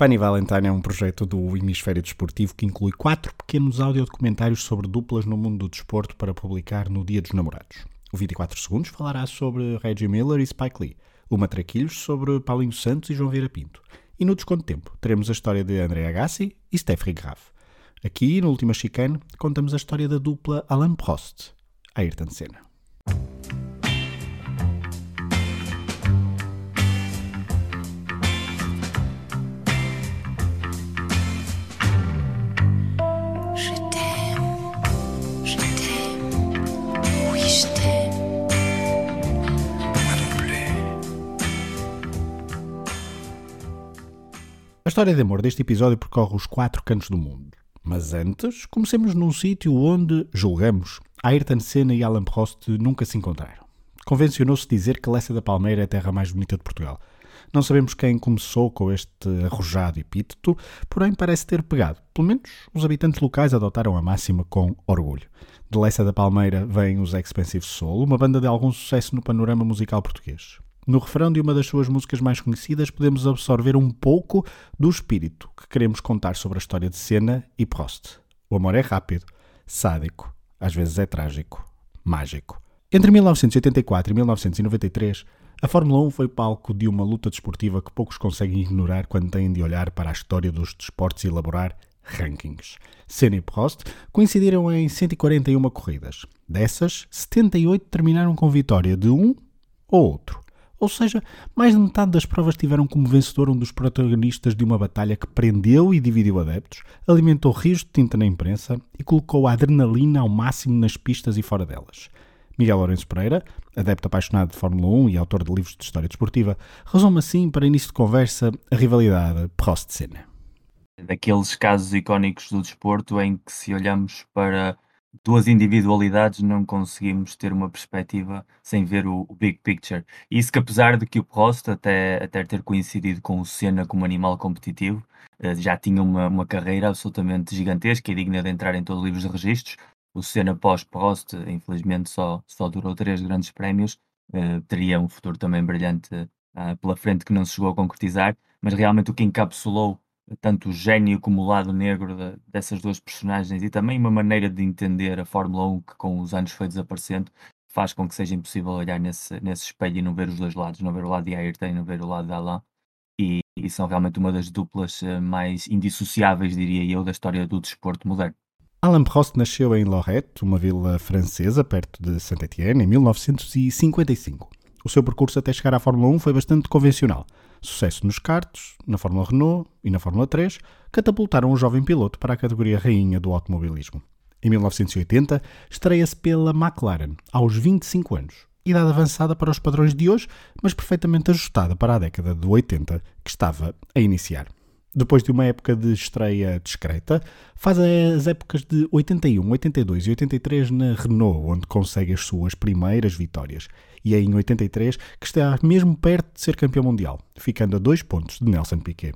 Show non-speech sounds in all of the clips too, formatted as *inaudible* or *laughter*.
Funny Valentine é um projeto do Hemisfério Desportivo que inclui quatro pequenos audiodocumentários sobre duplas no mundo do desporto para publicar no Dia dos Namorados. O 24 Segundos falará sobre Reggie Miller e Spike Lee. O Matraquilhos sobre Paulinho Santos e João Vieira Pinto. E no Desconto Tempo teremos a história de André Agassi e Steph Graf. Aqui, no Última Chicane, contamos a história da dupla Alain Prost, Ayrton Senna. História de amor deste episódio percorre os quatro cantos do mundo. Mas antes, comecemos num sítio onde, julgamos, Ayrton Senna e Alan Prost nunca se encontraram. Convencionou-se dizer que Lessa da Palmeira é a terra mais bonita de Portugal. Não sabemos quem começou com este arrojado epíteto, porém parece ter pegado. Pelo menos os habitantes locais adotaram a máxima com orgulho. De Lessa da Palmeira vem os Expensive Soul, uma banda de algum sucesso no panorama musical português. No refrão de uma das suas músicas mais conhecidas, podemos absorver um pouco do espírito que queremos contar sobre a história de Senna e Prost. O amor é rápido, sádico, às vezes é trágico, mágico. Entre 1984 e 1993, a Fórmula 1 foi palco de uma luta desportiva que poucos conseguem ignorar quando têm de olhar para a história dos desportos e elaborar rankings. Senna e Prost coincidiram em 141 corridas. Dessas, 78 terminaram com vitória de um ou outro. Ou seja, mais de metade das provas tiveram como vencedor um dos protagonistas de uma batalha que prendeu e dividiu adeptos, alimentou rios de tinta na imprensa e colocou a adrenalina ao máximo nas pistas e fora delas. Miguel Lourenço Pereira, adepto apaixonado de Fórmula 1 e autor de livros de história desportiva, resume assim, para início de conversa, a rivalidade Prost-Senna. Daqueles casos icónicos do desporto em que, se olhamos para duas individualidades não conseguimos ter uma perspectiva sem ver o, o big picture. Isso que apesar de que o Prost até, até ter coincidido com o Senna como animal competitivo, uh, já tinha uma, uma carreira absolutamente gigantesca e digna de entrar em todos os livros de registros. O Senna pós-Prost, infelizmente, só, só durou três grandes prémios. Uh, teria um futuro também brilhante uh, pela frente que não se chegou a concretizar, mas realmente o que encapsulou tanto o gênio como o lado negro de, dessas duas personagens e também uma maneira de entender a Fórmula 1 que com os anos foi desaparecendo, faz com que seja impossível olhar nesse, nesse espelho e não ver os dois lados, não ver o lado de Ayrton e não ver o lado de Alain. E, e são realmente uma das duplas eh, mais indissociáveis, diria eu, da história do desporto moderno. Alain Prost nasceu em Lorette, uma vila francesa perto de Saint-Étienne, em 1955. O seu percurso até chegar à Fórmula 1 foi bastante convencional. Sucesso nos karts, na Fórmula Renault e na Fórmula 3 catapultaram o jovem piloto para a categoria rainha do automobilismo. Em 1980, estreia-se pela McLaren, aos 25 anos, idade avançada para os padrões de hoje, mas perfeitamente ajustada para a década de 80 que estava a iniciar. Depois de uma época de estreia discreta, faz as épocas de 81, 82 e 83 na Renault, onde consegue as suas primeiras vitórias. E é em 83 que está mesmo perto de ser campeão mundial, ficando a dois pontos de Nelson Piquet.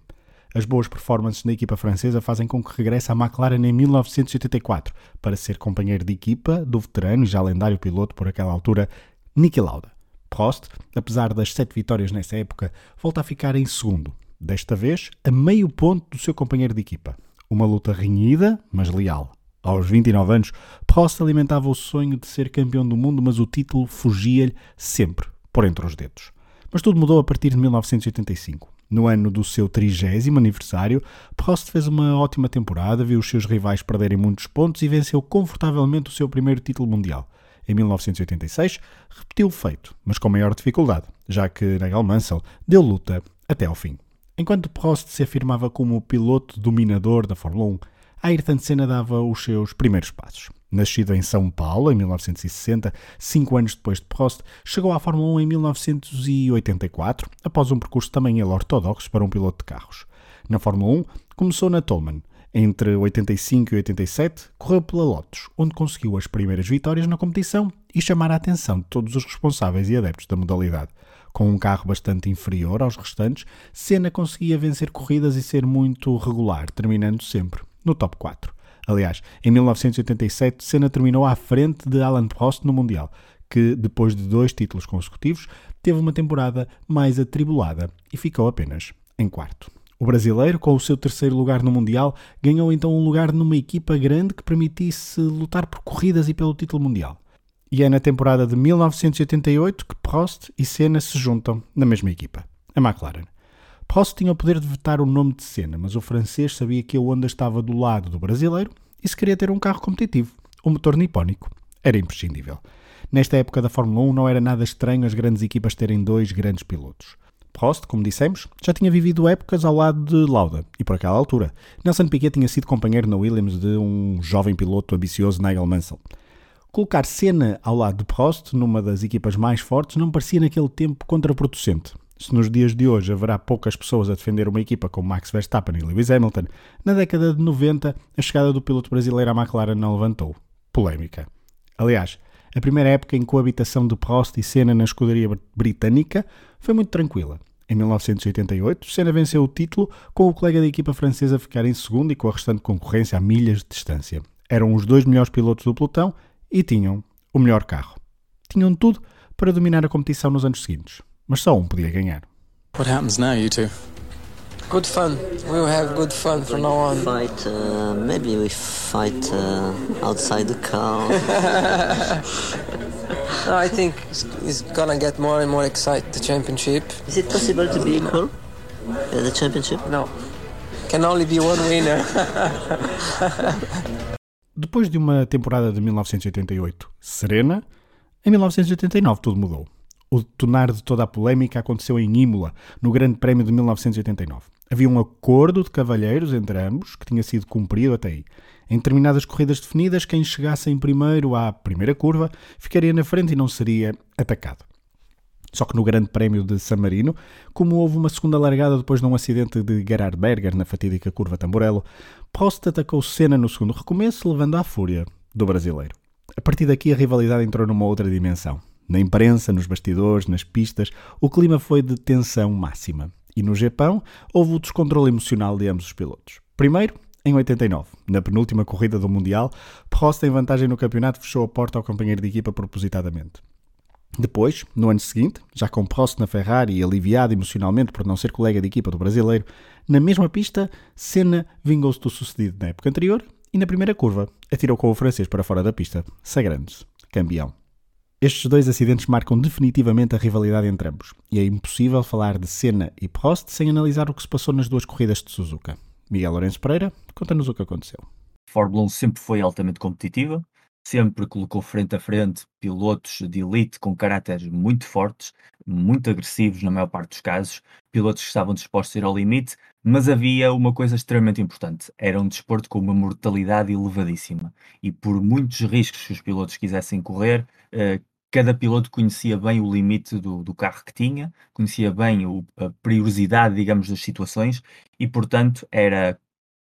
As boas performances da equipa francesa fazem com que regresse à McLaren em 1984 para ser companheiro de equipa do veterano e já lendário piloto por aquela altura, Niki Lauda. Prost, apesar das sete vitórias nessa época, volta a ficar em segundo, desta vez a meio ponto do seu companheiro de equipa. Uma luta renhida, mas leal. Aos 29 anos, Prost alimentava o sonho de ser campeão do mundo, mas o título fugia-lhe sempre por entre os dedos. Mas tudo mudou a partir de 1985. No ano do seu trigésimo aniversário, Prost fez uma ótima temporada, viu os seus rivais perderem muitos pontos e venceu confortavelmente o seu primeiro título mundial. Em 1986, repetiu o feito, mas com maior dificuldade, já que Nigel Mansell deu luta até ao fim. Enquanto Prost se afirmava como o piloto dominador da Fórmula 1, Ayrton Senna dava os seus primeiros passos. Nascido em São Paulo em 1960, cinco anos depois de Prost, chegou à Fórmula 1 em 1984, após um percurso também ele ortodoxo para um piloto de carros. Na Fórmula 1, começou na Tolman. Entre 85 e 87, correu pela Lotus, onde conseguiu as primeiras vitórias na competição e chamar a atenção de todos os responsáveis e adeptos da modalidade. Com um carro bastante inferior aos restantes, Senna conseguia vencer corridas e ser muito regular, terminando sempre no top 4. Aliás, em 1987, Senna terminou à frente de Alan Prost no Mundial, que, depois de dois títulos consecutivos, teve uma temporada mais atribulada e ficou apenas em quarto. O brasileiro, com o seu terceiro lugar no Mundial, ganhou então um lugar numa equipa grande que permitisse lutar por corridas e pelo título mundial. E é na temporada de 1988 que Prost e Senna se juntam na mesma equipa, a McLaren. Prost tinha o poder de vetar o nome de Senna, mas o francês sabia que a Honda estava do lado do brasileiro e se queria ter um carro competitivo, o motor nipónico era imprescindível. Nesta época da Fórmula 1 não era nada estranho as grandes equipas terem dois grandes pilotos. Prost, como dissemos, já tinha vivido épocas ao lado de Lauda, e por aquela altura, Nelson Piquet tinha sido companheiro na Williams de um jovem piloto ambicioso Nigel Mansell. Colocar Senna ao lado de Prost, numa das equipas mais fortes, não parecia naquele tempo contraproducente. Se nos dias de hoje haverá poucas pessoas a defender uma equipa como Max Verstappen e Lewis Hamilton, na década de 90 a chegada do piloto brasileiro à McLaren não levantou polémica. Aliás, a primeira época em coabitação de Prost e Senna na escuderia britânica foi muito tranquila. Em 1988, Senna venceu o título com o colega da equipa francesa a ficar em segundo e com a restante concorrência a milhas de distância. Eram os dois melhores pilotos do pelotão e tinham o melhor carro. Tinham tudo para dominar a competição nos anos seguintes, mas só um podia ganhar. What happens now, you two? Good fun. We will have good fun from now on. Fight, uh, maybe we fight uh, outside the car. *laughs* no, I think it's, it's, gonna get more and more excited. The championship. Is it possible to be equal? Uh, the championship? No. Can only be one winner. *laughs* Depois de uma temporada de 1988 serena, em 1989 tudo mudou. O detonar de toda a polémica aconteceu em Imola, no Grande Prémio de 1989. Havia um acordo de cavalheiros entre ambos que tinha sido cumprido até aí. Em determinadas corridas definidas, quem chegasse em primeiro à primeira curva ficaria na frente e não seria atacado. Só que no Grande Prémio de San Marino, como houve uma segunda largada depois de um acidente de Gerhard Berger na fatídica curva Tamburello, Prost atacou Senna no segundo recomeço, levando à fúria do brasileiro. A partir daqui a rivalidade entrou numa outra dimensão. Na imprensa, nos bastidores, nas pistas, o clima foi de tensão máxima. E no Japão, houve o descontrole emocional de ambos os pilotos. Primeiro, em 89, na penúltima corrida do Mundial, Prost, em vantagem no campeonato, fechou a porta ao companheiro de equipa propositadamente. Depois, no ano seguinte, já com Prost na Ferrari e aliviado emocionalmente por não ser colega de equipa do brasileiro, na mesma pista, Senna vingou-se do sucedido na época anterior e na primeira curva atirou com o francês para fora da pista, sagrando-se campeão. Estes dois acidentes marcam definitivamente a rivalidade entre ambos, e é impossível falar de Senna e Prost sem analisar o que se passou nas duas corridas de Suzuka. Miguel Lourenço Pereira, conta-nos o que aconteceu. Fórmula 1 sempre foi altamente competitiva, sempre colocou frente a frente pilotos de elite com caráteres muito fortes, muito agressivos na maior parte dos casos, pilotos que estavam dispostos a ir ao limite, mas havia uma coisa extremamente importante: era um desporto com uma mortalidade elevadíssima. E por muitos riscos que os pilotos quisessem correr, eh, cada piloto conhecia bem o limite do, do carro que tinha, conhecia bem o, a perigosidade, digamos, das situações, e portanto era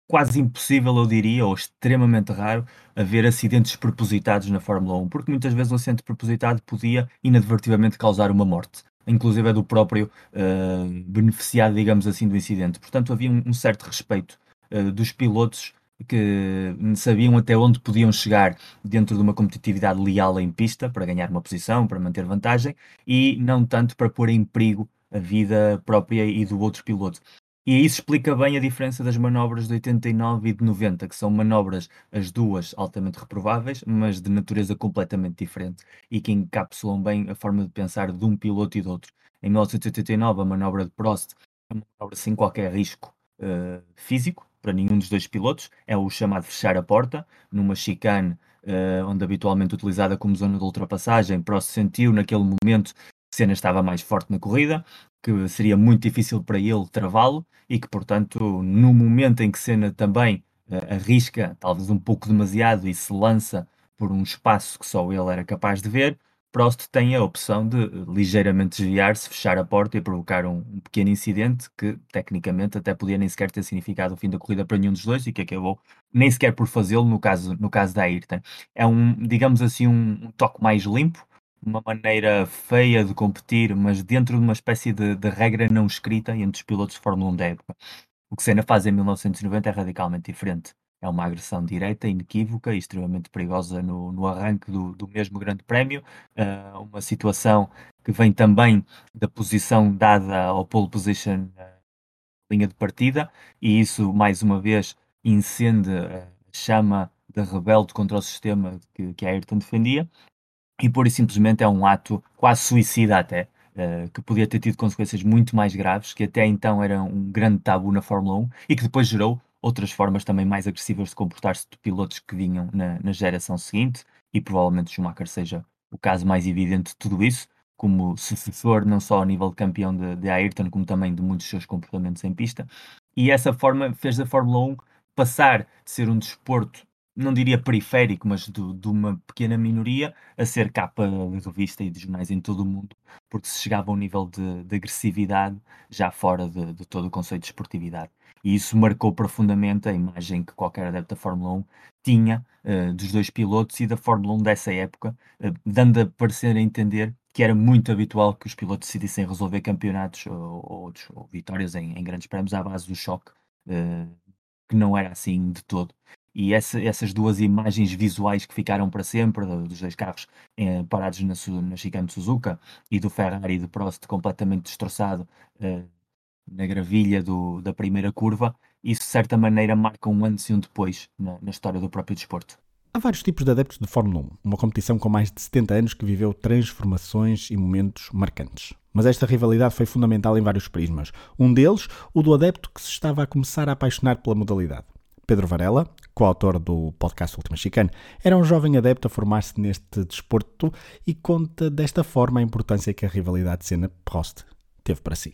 quase impossível, eu diria, ou extremamente raro, haver acidentes propositados na Fórmula 1, porque muitas vezes um acidente propositado podia inadvertidamente causar uma morte, inclusive é do próprio uh, beneficiado, digamos assim, do incidente. Portanto, havia um, um certo respeito uh, dos pilotos que sabiam até onde podiam chegar dentro de uma competitividade leal em pista para ganhar uma posição, para manter vantagem e não tanto para pôr em perigo a vida própria e do outro piloto. E isso explica bem a diferença das manobras de 89 e de 90, que são manobras, as duas altamente reprováveis, mas de natureza completamente diferente e que encapsulam bem a forma de pensar de um piloto e do outro. Em 1989, a manobra de Prost é uma manobra sem qualquer risco uh, físico para nenhum dos dois pilotos, é o chamado fechar a porta, numa chicane uh, onde habitualmente utilizada como zona de ultrapassagem, Prost sentiu naquele momento que Senna estava mais forte na corrida, que seria muito difícil para ele travá-lo e que, portanto, no momento em que Senna também uh, arrisca, talvez um pouco demasiado, e se lança por um espaço que só ele era capaz de ver, Prost tem a opção de ligeiramente desviar-se, fechar a porta e provocar um, um, pequeno incidente que, tecnicamente, até podia nem sequer ter significado o fim da corrida para nenhum dos dois e que acabou nem sequer por fazê-lo no caso, no caso da Ayrton. É um, digamos assim, um, um toque mais limpo, uma maneira feia de competir, mas dentro de uma espécie de, de regra não escrita entre os pilotos de Fórmula 1 da época. O que Senna faz em 1990 é radicalmente diferente. É uma agressão direta, inequívoca e extremamente perigosa no, no arranque do, do, mesmo Grande Prémio. Uh, uma situação que vem também da posição dada ao pole position uh, linha de partida, e isso, mais uma vez, incende a chama da rebelde contra o sistema que, que a Ayrton defendia, e pura e simplesmente é um ato quase suicida até, uh, que podia ter tido consequências muito mais graves, que até então era um grande tabu na Fórmula 1 e que depois gerou outras formas também mais agressivas de comportar-se de pilotos que vinham na, na geração seguinte, e provavelmente Schumacher seja o caso mais evidente de tudo isso, como sucessor não só a nível de campeão de, de Ayrton, como também de muitos seus comportamentos em pista. E essa forma fez da Fórmula 1 passar de ser um desporto não diria periférico, mas de, de, uma pequena minoria, a ser capa de revista e de jornais em todo o mundo, porque se chegava a um nível de, de agressividade já fora de, de, todo o conceito de esportividade. E isso marcou profundamente a imagem que qualquer adepto da Fórmula 1 tinha uh, dos dois pilotos e da Fórmula 1 dessa época, uh, dando a parecer a entender que era muito habitual que os pilotos decidissem resolver campeonatos ou, ou, ou vitórias em, em, grandes prémios à base do choque, uh, que não era assim de todo. E essa, essas duas imagens visuais que ficaram para sempre, dos dois carros parados na, na chicane de Suzuka e do Ferrari de Prost completamente destroçado na gravilha do, da primeira curva, isso de certa maneira marca um antes e um depois na, na história do próprio desporto. Há vários tipos de adeptos de Fórmula 1, uma competição com mais de 70 anos que viveu transformações e momentos marcantes. Mas esta rivalidade foi fundamental em vários prismas. Um deles, o do adepto que se estava a começar a apaixonar pela modalidade. Pedro Varela, coautor do podcast Última Chicane, era um jovem adepto a formar-se neste desporto e conta desta forma a importância que a rivalidade de cena Prost teve para si.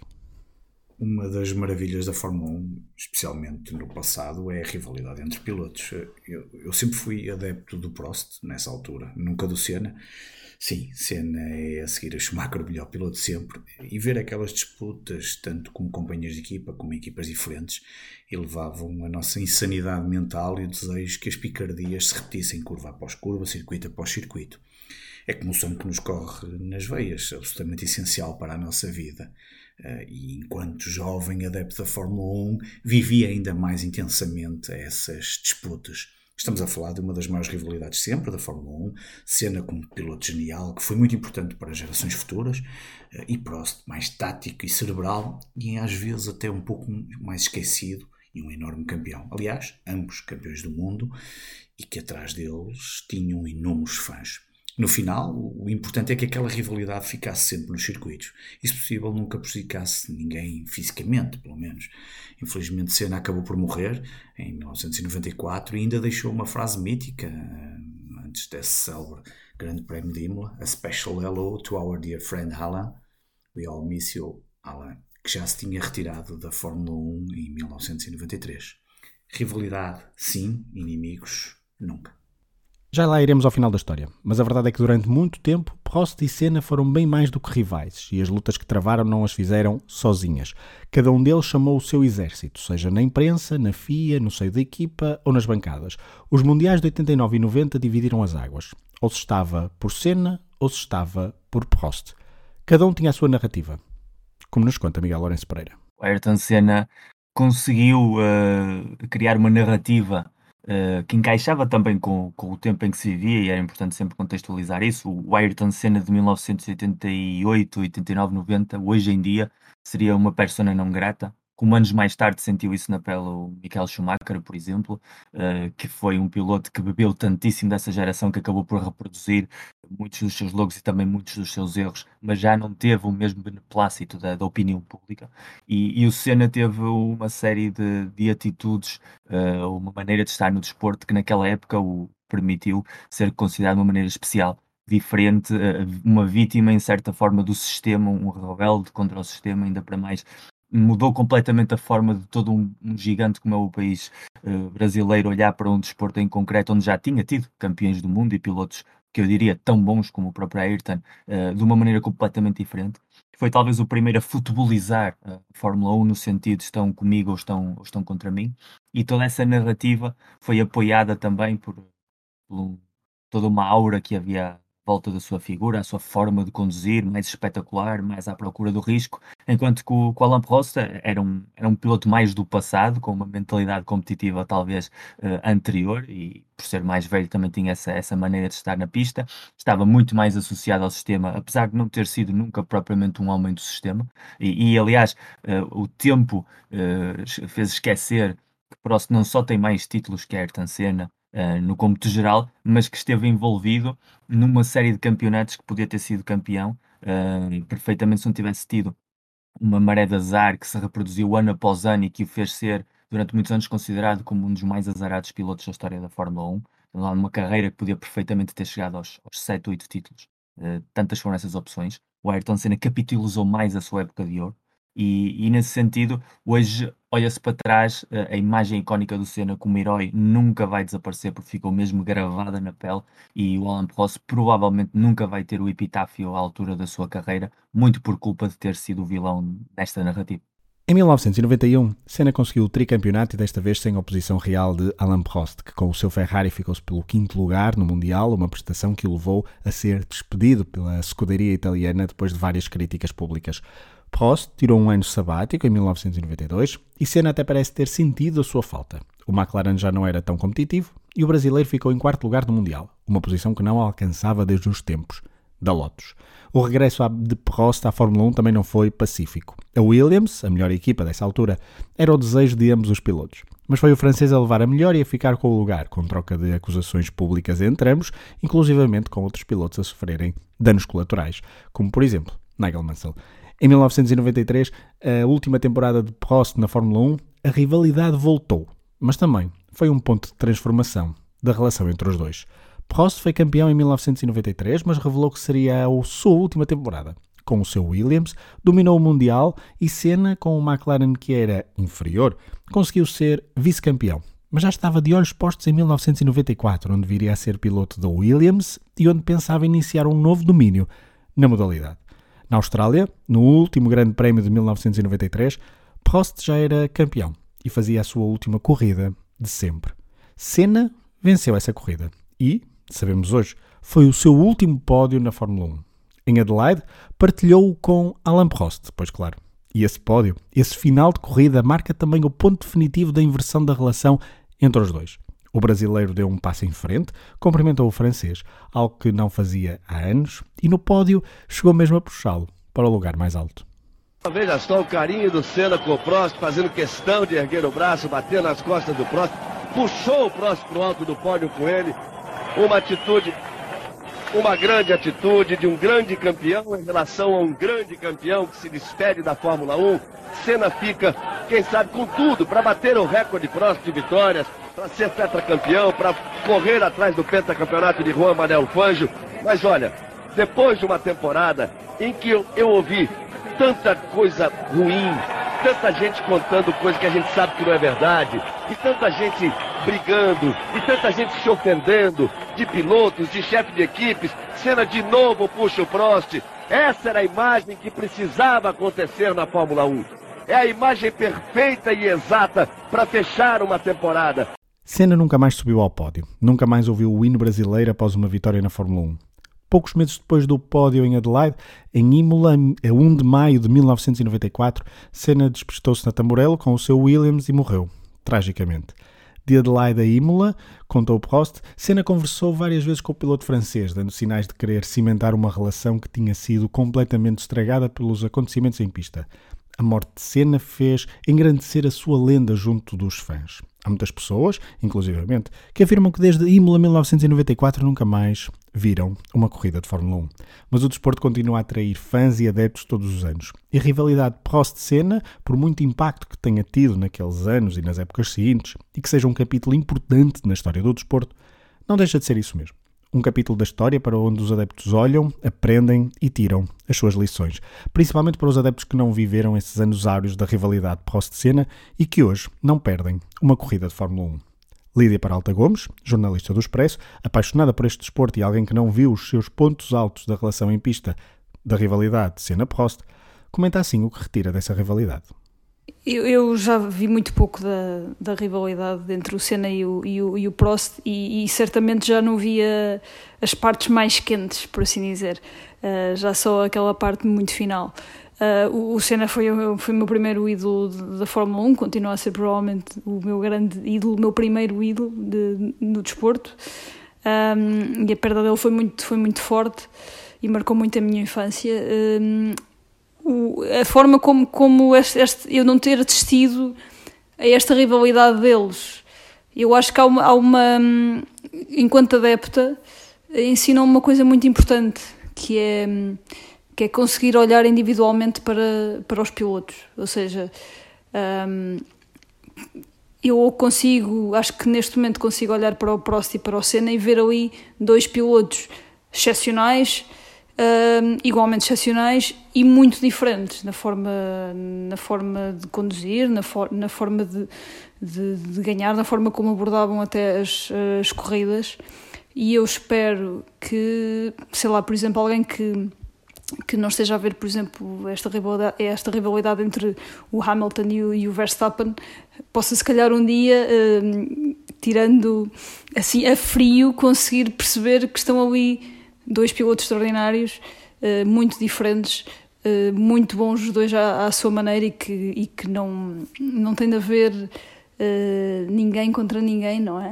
Uma das maravilhas da Fórmula 1, especialmente no passado, é a rivalidade entre pilotos. Eu, eu sempre fui adepto do Prost nessa altura, nunca do Senna. Sim, Senna é a seguir a Schumacher o melhor piloto sempre. E ver aquelas disputas, tanto como companheiros de equipa, como equipas diferentes, elevavam a nossa insanidade mental e o desejo que as picardias se repetissem curva após curva, circuito após circuito. É como o sangue que nos corre nas veias, absolutamente essencial para a nossa vida. Eh, e enquanto jovem adepto da Fórmula 1, vivia ainda mais intensamente essas disputas Estamos a falar de uma das maiores rivalidades sempre da Fórmula 1, Senna como piloto genial, que foi muito importante para gerações futuras, eh, e Prost mais tático e cerebral, e às vezes até um pouco mais esquecido, e um enorme campeão. Aliás, ambos campeões do mundo, e que atrás deles tinham inúmeros fãs. No final, o importante é que aquela rivalidade ficasse sempre nos circuitos. E, se possível, nunca prejudicasse ninguém fisicamente, pelo menos. Infelizmente, Senna acabou por morrer em 1994 e ainda deixou uma frase mítica eh, antes desse célebre Grande Prémio de Imola: A special hello to our dear friend Alain. We all miss you, Alain, que já se tinha retirado da Fórmula 1 em 1993. Rivalidade, sim, inimigos, nunca. Já lá iremos ao final da história, mas a verdade é que durante muito tempo Prost e Senna foram bem mais do que rivais e as lutas que travaram não as fizeram sozinhas. Cada um deles chamou o seu exército, seja na imprensa, na FIA, no seio da equipa ou nas bancadas. Os mundiais de 89 e 90 dividiram as águas. Ou se estava por Senna ou se estava por Prost. Cada um tinha a sua narrativa, como nos conta Miguel Lourenço Pereira. Ayrton Senna conseguiu uh, criar uma narrativa Uh, que encaixava também com, com, o tempo em que se vivia, e era importante sempre contextualizar isso. O Ayrton Senna de 1988, 89, 90, hoje em dia, seria uma persona não grata, como anos mais tarde sentiu isso na pele o Michael Schumacher, por exemplo, uh, que foi um piloto que bebeu tantíssimo dessa geração que acabou por reproduzir muitos dos seus logos e também muitos dos seus erros, mas já não teve o mesmo beneplácito da, da opinião pública. E, e, o Senna teve uma série de, de atitudes, uh, uma maneira de estar no desporto que naquela época o permitiu ser considerado de uma maneira especial diferente, eh, uma vítima em certa forma do sistema, um rebelde contra o sistema, ainda para mais mudou completamente a forma de todo um, um gigante como é o país uh, brasileiro olhar para um desporto em concreto onde já tinha tido campeões do mundo e pilotos que eu diria tão bons como o próprio Ayrton, uh, de uma maneira completamente diferente. Foi talvez o primeiro a futebolizar a Fórmula 1 no sentido estão comigo ou estão, ou estão contra mim, e toda essa narrativa foi apoiada também por, por toda uma aura que havia volta da sua figura, a sua forma de conduzir, mais espetacular, mais à procura do risco, enquanto que o, que o Alain Prost era um, era um piloto mais do passado, com uma mentalidade competitiva talvez uh, anterior, e por ser mais velho também tinha essa, essa maneira de estar na pista, estava muito mais associado ao sistema, apesar de não ter sido nunca propriamente um homem do sistema, e, e aliás, uh, o tempo uh, fez esquecer que Prost não só tem mais títulos que Ayrton Senna, uh, no cômputo geral, mas que esteve envolvido numa série de campeonatos que podia ter sido campeão uh, perfeitamente se não tivesse tido uma maré de azar que se reproduziu ano após ano e que o fez ser, durante muitos anos, considerado como um dos mais azarados pilotos da história da Fórmula 1. Numa carreira que podia perfeitamente ter chegado aos, aos 7, 8 títulos. Uh, tantas foram essas opções. O Ayrton Senna capitalizou mais a sua época de ouro. E, e, nesse sentido, hoje olha-se para trás, a imagem icónica do Senna como herói nunca vai desaparecer porque ficou mesmo gravada na pele e o Alan Prost provavelmente nunca vai ter o epitáfio à altura da sua carreira, muito por culpa de ter sido o vilão desta narrativa. Em 1991, Senna conseguiu o tricampeonato e desta vez sem oposição real de Alain Prost, que com o seu Ferrari ficou-se pelo quinto lugar no Mundial, uma prestação que o levou a ser despedido pela escuderia italiana depois de várias críticas públicas. Prost tirou um ano sabático em 1992 e Senna até parece ter sentido a sua falta. O McLaren já não era tão competitivo e o brasileiro ficou em quarto lugar no Mundial, uma posição que não alcançava desde os tempos da Lotus. O regresso de Prost à Fórmula 1 também não foi pacífico. A Williams, a melhor equipa dessa altura, era o desejo de ambos os pilotos. Mas foi o francês a levar a melhor e a ficar com o lugar, com troca de acusações públicas entre ambos, inclusivamente com outros pilotos a sofrerem danos colaterais, como por exemplo Nigel Mansell. Em 1993, a última temporada de Prost na Fórmula 1, a rivalidade voltou, mas também foi um ponto de transformação da relação entre os dois. Prost foi campeão em 1993, mas revelou que seria a sua última temporada. Com o seu Williams, dominou o Mundial e Senna, com o McLaren que era inferior, conseguiu ser vice-campeão. Mas já estava de olhos postos em 1994, onde viria a ser piloto da Williams e onde pensava iniciar um novo domínio na modalidade. Na Austrália, no último Grande Prémio de 1993, Prost já era campeão e fazia a sua última corrida de sempre. Senna venceu essa corrida e, sabemos hoje, foi o seu último pódio na Fórmula 1. Em Adelaide, partilhou-o com Alain Prost, pois claro. E esse pódio, esse final de corrida, marca também o ponto definitivo da inversão da relação entre os dois. O brasileiro deu um passo em frente, cumprimentou o francês, algo que não fazia há anos, e no pódio chegou mesmo a puxá-lo para o lugar mais alto. Veja só o carinho do Senna com o Prost, fazendo questão de erguer o braço, bater nas costas do Prost, puxou o Prost para o alto do pódio com ele, uma atitude, uma grande atitude de um grande campeão em relação a um grande campeão que se despede da Fórmula 1. Senna fica, quem sabe, com tudo para bater o recorde Prost de vitórias, para ser tetracampeão, para correr atrás do pentacampeonato de Juan Manuel Fangio. Mas olha, depois de uma temporada em que eu, eu ouvi tanta coisa ruim, tanta gente contando coisa que a gente sabe que não é verdade, e tanta gente brigando, e tanta gente se ofendendo, de pilotos, de chefe de equipes, cena de novo puxa o Prost. Essa era a imagem que precisava acontecer na Fórmula 1. É a imagem perfeita e exata para fechar uma temporada. Senna nunca mais subiu ao pódio, nunca mais ouviu o hino brasileiro após uma vitória na Fórmula 1. Poucos meses depois do pódio em Adelaide, em Imola, a 1 de maio de 1994, Senna despistou-se na Tamburello com o seu Williams e morreu, tragicamente. De Adelaide a Imola, contou Prost, Senna conversou várias vezes com o piloto francês, dando sinais de querer cimentar uma relação que tinha sido completamente estragada pelos acontecimentos em pista. A morte de Senna fez engrandecer a sua lenda junto dos fãs. Há muitas pessoas, inclusivamente, que afirmam que desde Imola 1994 nunca mais viram uma corrida de Fórmula 1. Mas o desporto continua a atrair fãs e adeptos todos os anos. E a rivalidade Prost-Senna, por muito impacto que tenha tido naqueles anos e nas épocas seguintes, e que seja um capítulo importante na história do desporto, não deixa de ser isso mesmo um capítulo da história para onde os adeptos olham, aprendem e tiram as suas lições, principalmente para os adeptos que não viveram esses anos áureos da rivalidade Prost-Senna e que hoje não perdem uma corrida de Fórmula 1. Lídia Paralta Gomes, jornalista do Expresso, apaixonada por este desporto e alguém que não viu os seus pontos altos da relação em pista da rivalidade Senna-Prost, comenta assim o que retira dessa rivalidade. Eu, eu, já vi muito pouco da, da rivalidade entre o Senna e o, e o, e o Prost e, e, certamente já não via as partes mais quentes, por assim dizer. Uh, já só aquela parte muito final. Uh, o, o Senna foi, foi o meu primeiro ídolo da Fórmula 1, continua a ser provavelmente o meu grande ídolo, o meu primeiro ídolo de, no desporto. Um, e a perda dele foi muito, foi muito forte e marcou muito a minha infância. Um, o, a forma como, como este, este, eu não ter assistido a esta rivalidade deles, eu acho que há uma, há uma enquanto adepta, ensina uma coisa muito importante, que é que é conseguir olhar individualmente para, para os pilotos. Ou seja, um, eu consigo, acho que neste momento consigo olhar para o Prost e para o Senna e ver ali dois pilotos excepcionais, um, igualmente excepcionais e muito diferentes na forma, na forma de conduzir, na, for, na forma de, de, de, ganhar, na forma como abordavam até as, as corridas. E eu espero que, sei lá, por exemplo, alguém que que não esteja a ver, por exemplo, esta rivalidade, esta rivalidade entre o Hamilton e o, e o Verstappen, possa se calhar um dia, uh, tirando assim a frio, conseguir perceber que estão ali dois pilotos extraordinários, uh, muito diferentes, uh, muito bons os dois à, à, sua maneira e que, e que não, não tem de haver ninguém contra ninguém, não é?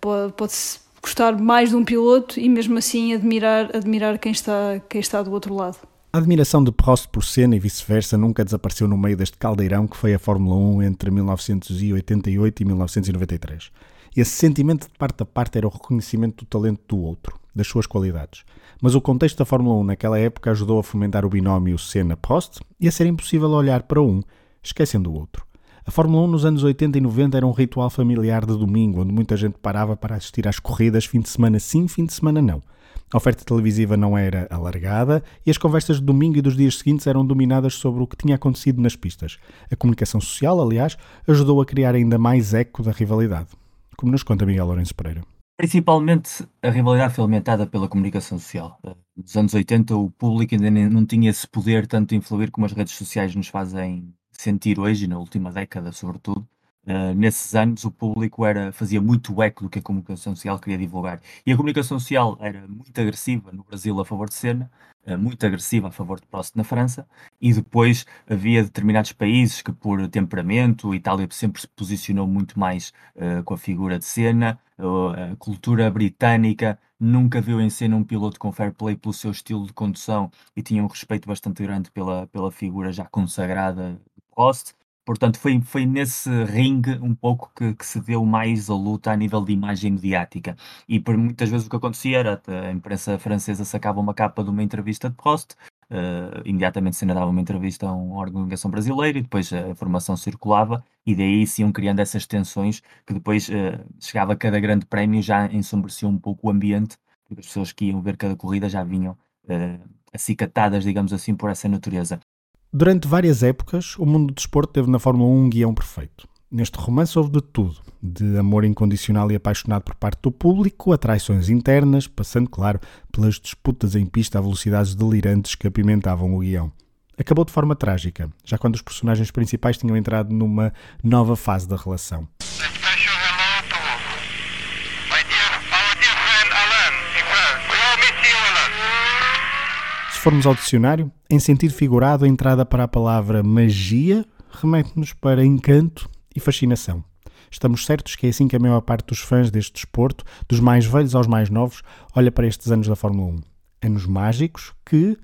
pode, pode-se gostar mais de um piloto e mesmo assim admirar, admirar quem, está, quem está do outro lado. A admiração de Prost por Senna e vice-versa nunca desapareceu no meio deste caldeirão que foi a Fórmula 1 entre 1988 e 1993. Esse sentimento de parte a parte era o reconhecimento do talento do outro, das suas qualidades. Mas o contexto da Fórmula 1 naquela época ajudou a fomentar o binómio Senna-Prost e a ser impossível olhar para um esquecendo o outro. A Fórmula 1 nos anos 80 e 90 era um ritual familiar de domingo, onde muita gente parava para assistir às corridas, fim de semana sim, fim de semana não. A oferta televisiva não era alargada e as conversas de domingo e dos dias seguintes eram dominadas sobre o que tinha acontecido nas pistas. A comunicação social, aliás, ajudou a criar ainda mais eco da rivalidade, como nos conta Miguel Lourenço Pereira. Principalmente a rivalidade foi alimentada pela comunicação social. Nos anos 80 o público ainda não tinha esse poder tanto de influir como as redes sociais nos fazem sentir hoje, na última década sobretudo, uh, nesses anos o público era, fazia muito eco do que a comunicação social queria divulgar. E a comunicação social era muito agressiva no Brasil a favor de Senna, uh, muito agressiva a favor de Prost na França, e depois havia determinados países que por temperamento, a Itália sempre se posicionou muito mais uh, com a figura de Senna, a cultura britânica nunca viu em cena um piloto com fair play pelo seu estilo de condução e tinha um respeito bastante grande pela, pela figura já consagrada Prost. Portanto, foi, foi nesse ringue um pouco que, que, se deu mais a luta a nível de imagem mediática. E por muitas vezes o que acontecia era a imprensa francesa sacava uma capa de uma entrevista de Prost, uh, imediatamente se dava uma entrevista a uma organização brasileira e depois a informação circulava e daí se iam criando essas tensões que depois uh, chegava a cada grande prémio já ensombrecia um pouco o ambiente, porque as pessoas que iam ver cada corrida já vinham uh, acicatadas, digamos assim, por essa natureza. Durante várias épocas, o mundo do desporto teve na Fórmula 1 um guião perfeito. Neste romance houve de tudo, de amor incondicional e apaixonado por parte do público, a traições internas, passando, claro, pelas disputas em pista a velocidades delirantes que apimentavam o guião. Acabou de forma trágica, já quando os personagens principais tinham entrado numa nova fase da relação. Formos ao dicionário, em sentido figurado, a entrada para a palavra magia remete-nos para encanto e fascinação. Estamos certos que é assim que a maior parte dos fãs deste desporto, dos mais velhos aos mais novos, olha para estes anos da Fórmula 1. Anos mágicos que,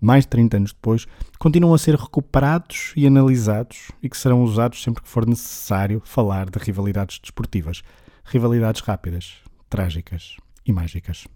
mais de 30 anos depois, continuam a ser recuperados e analisados e que serão usados sempre que for necessário falar de rivalidades desportivas. Rivalidades rápidas, trágicas e mágicas.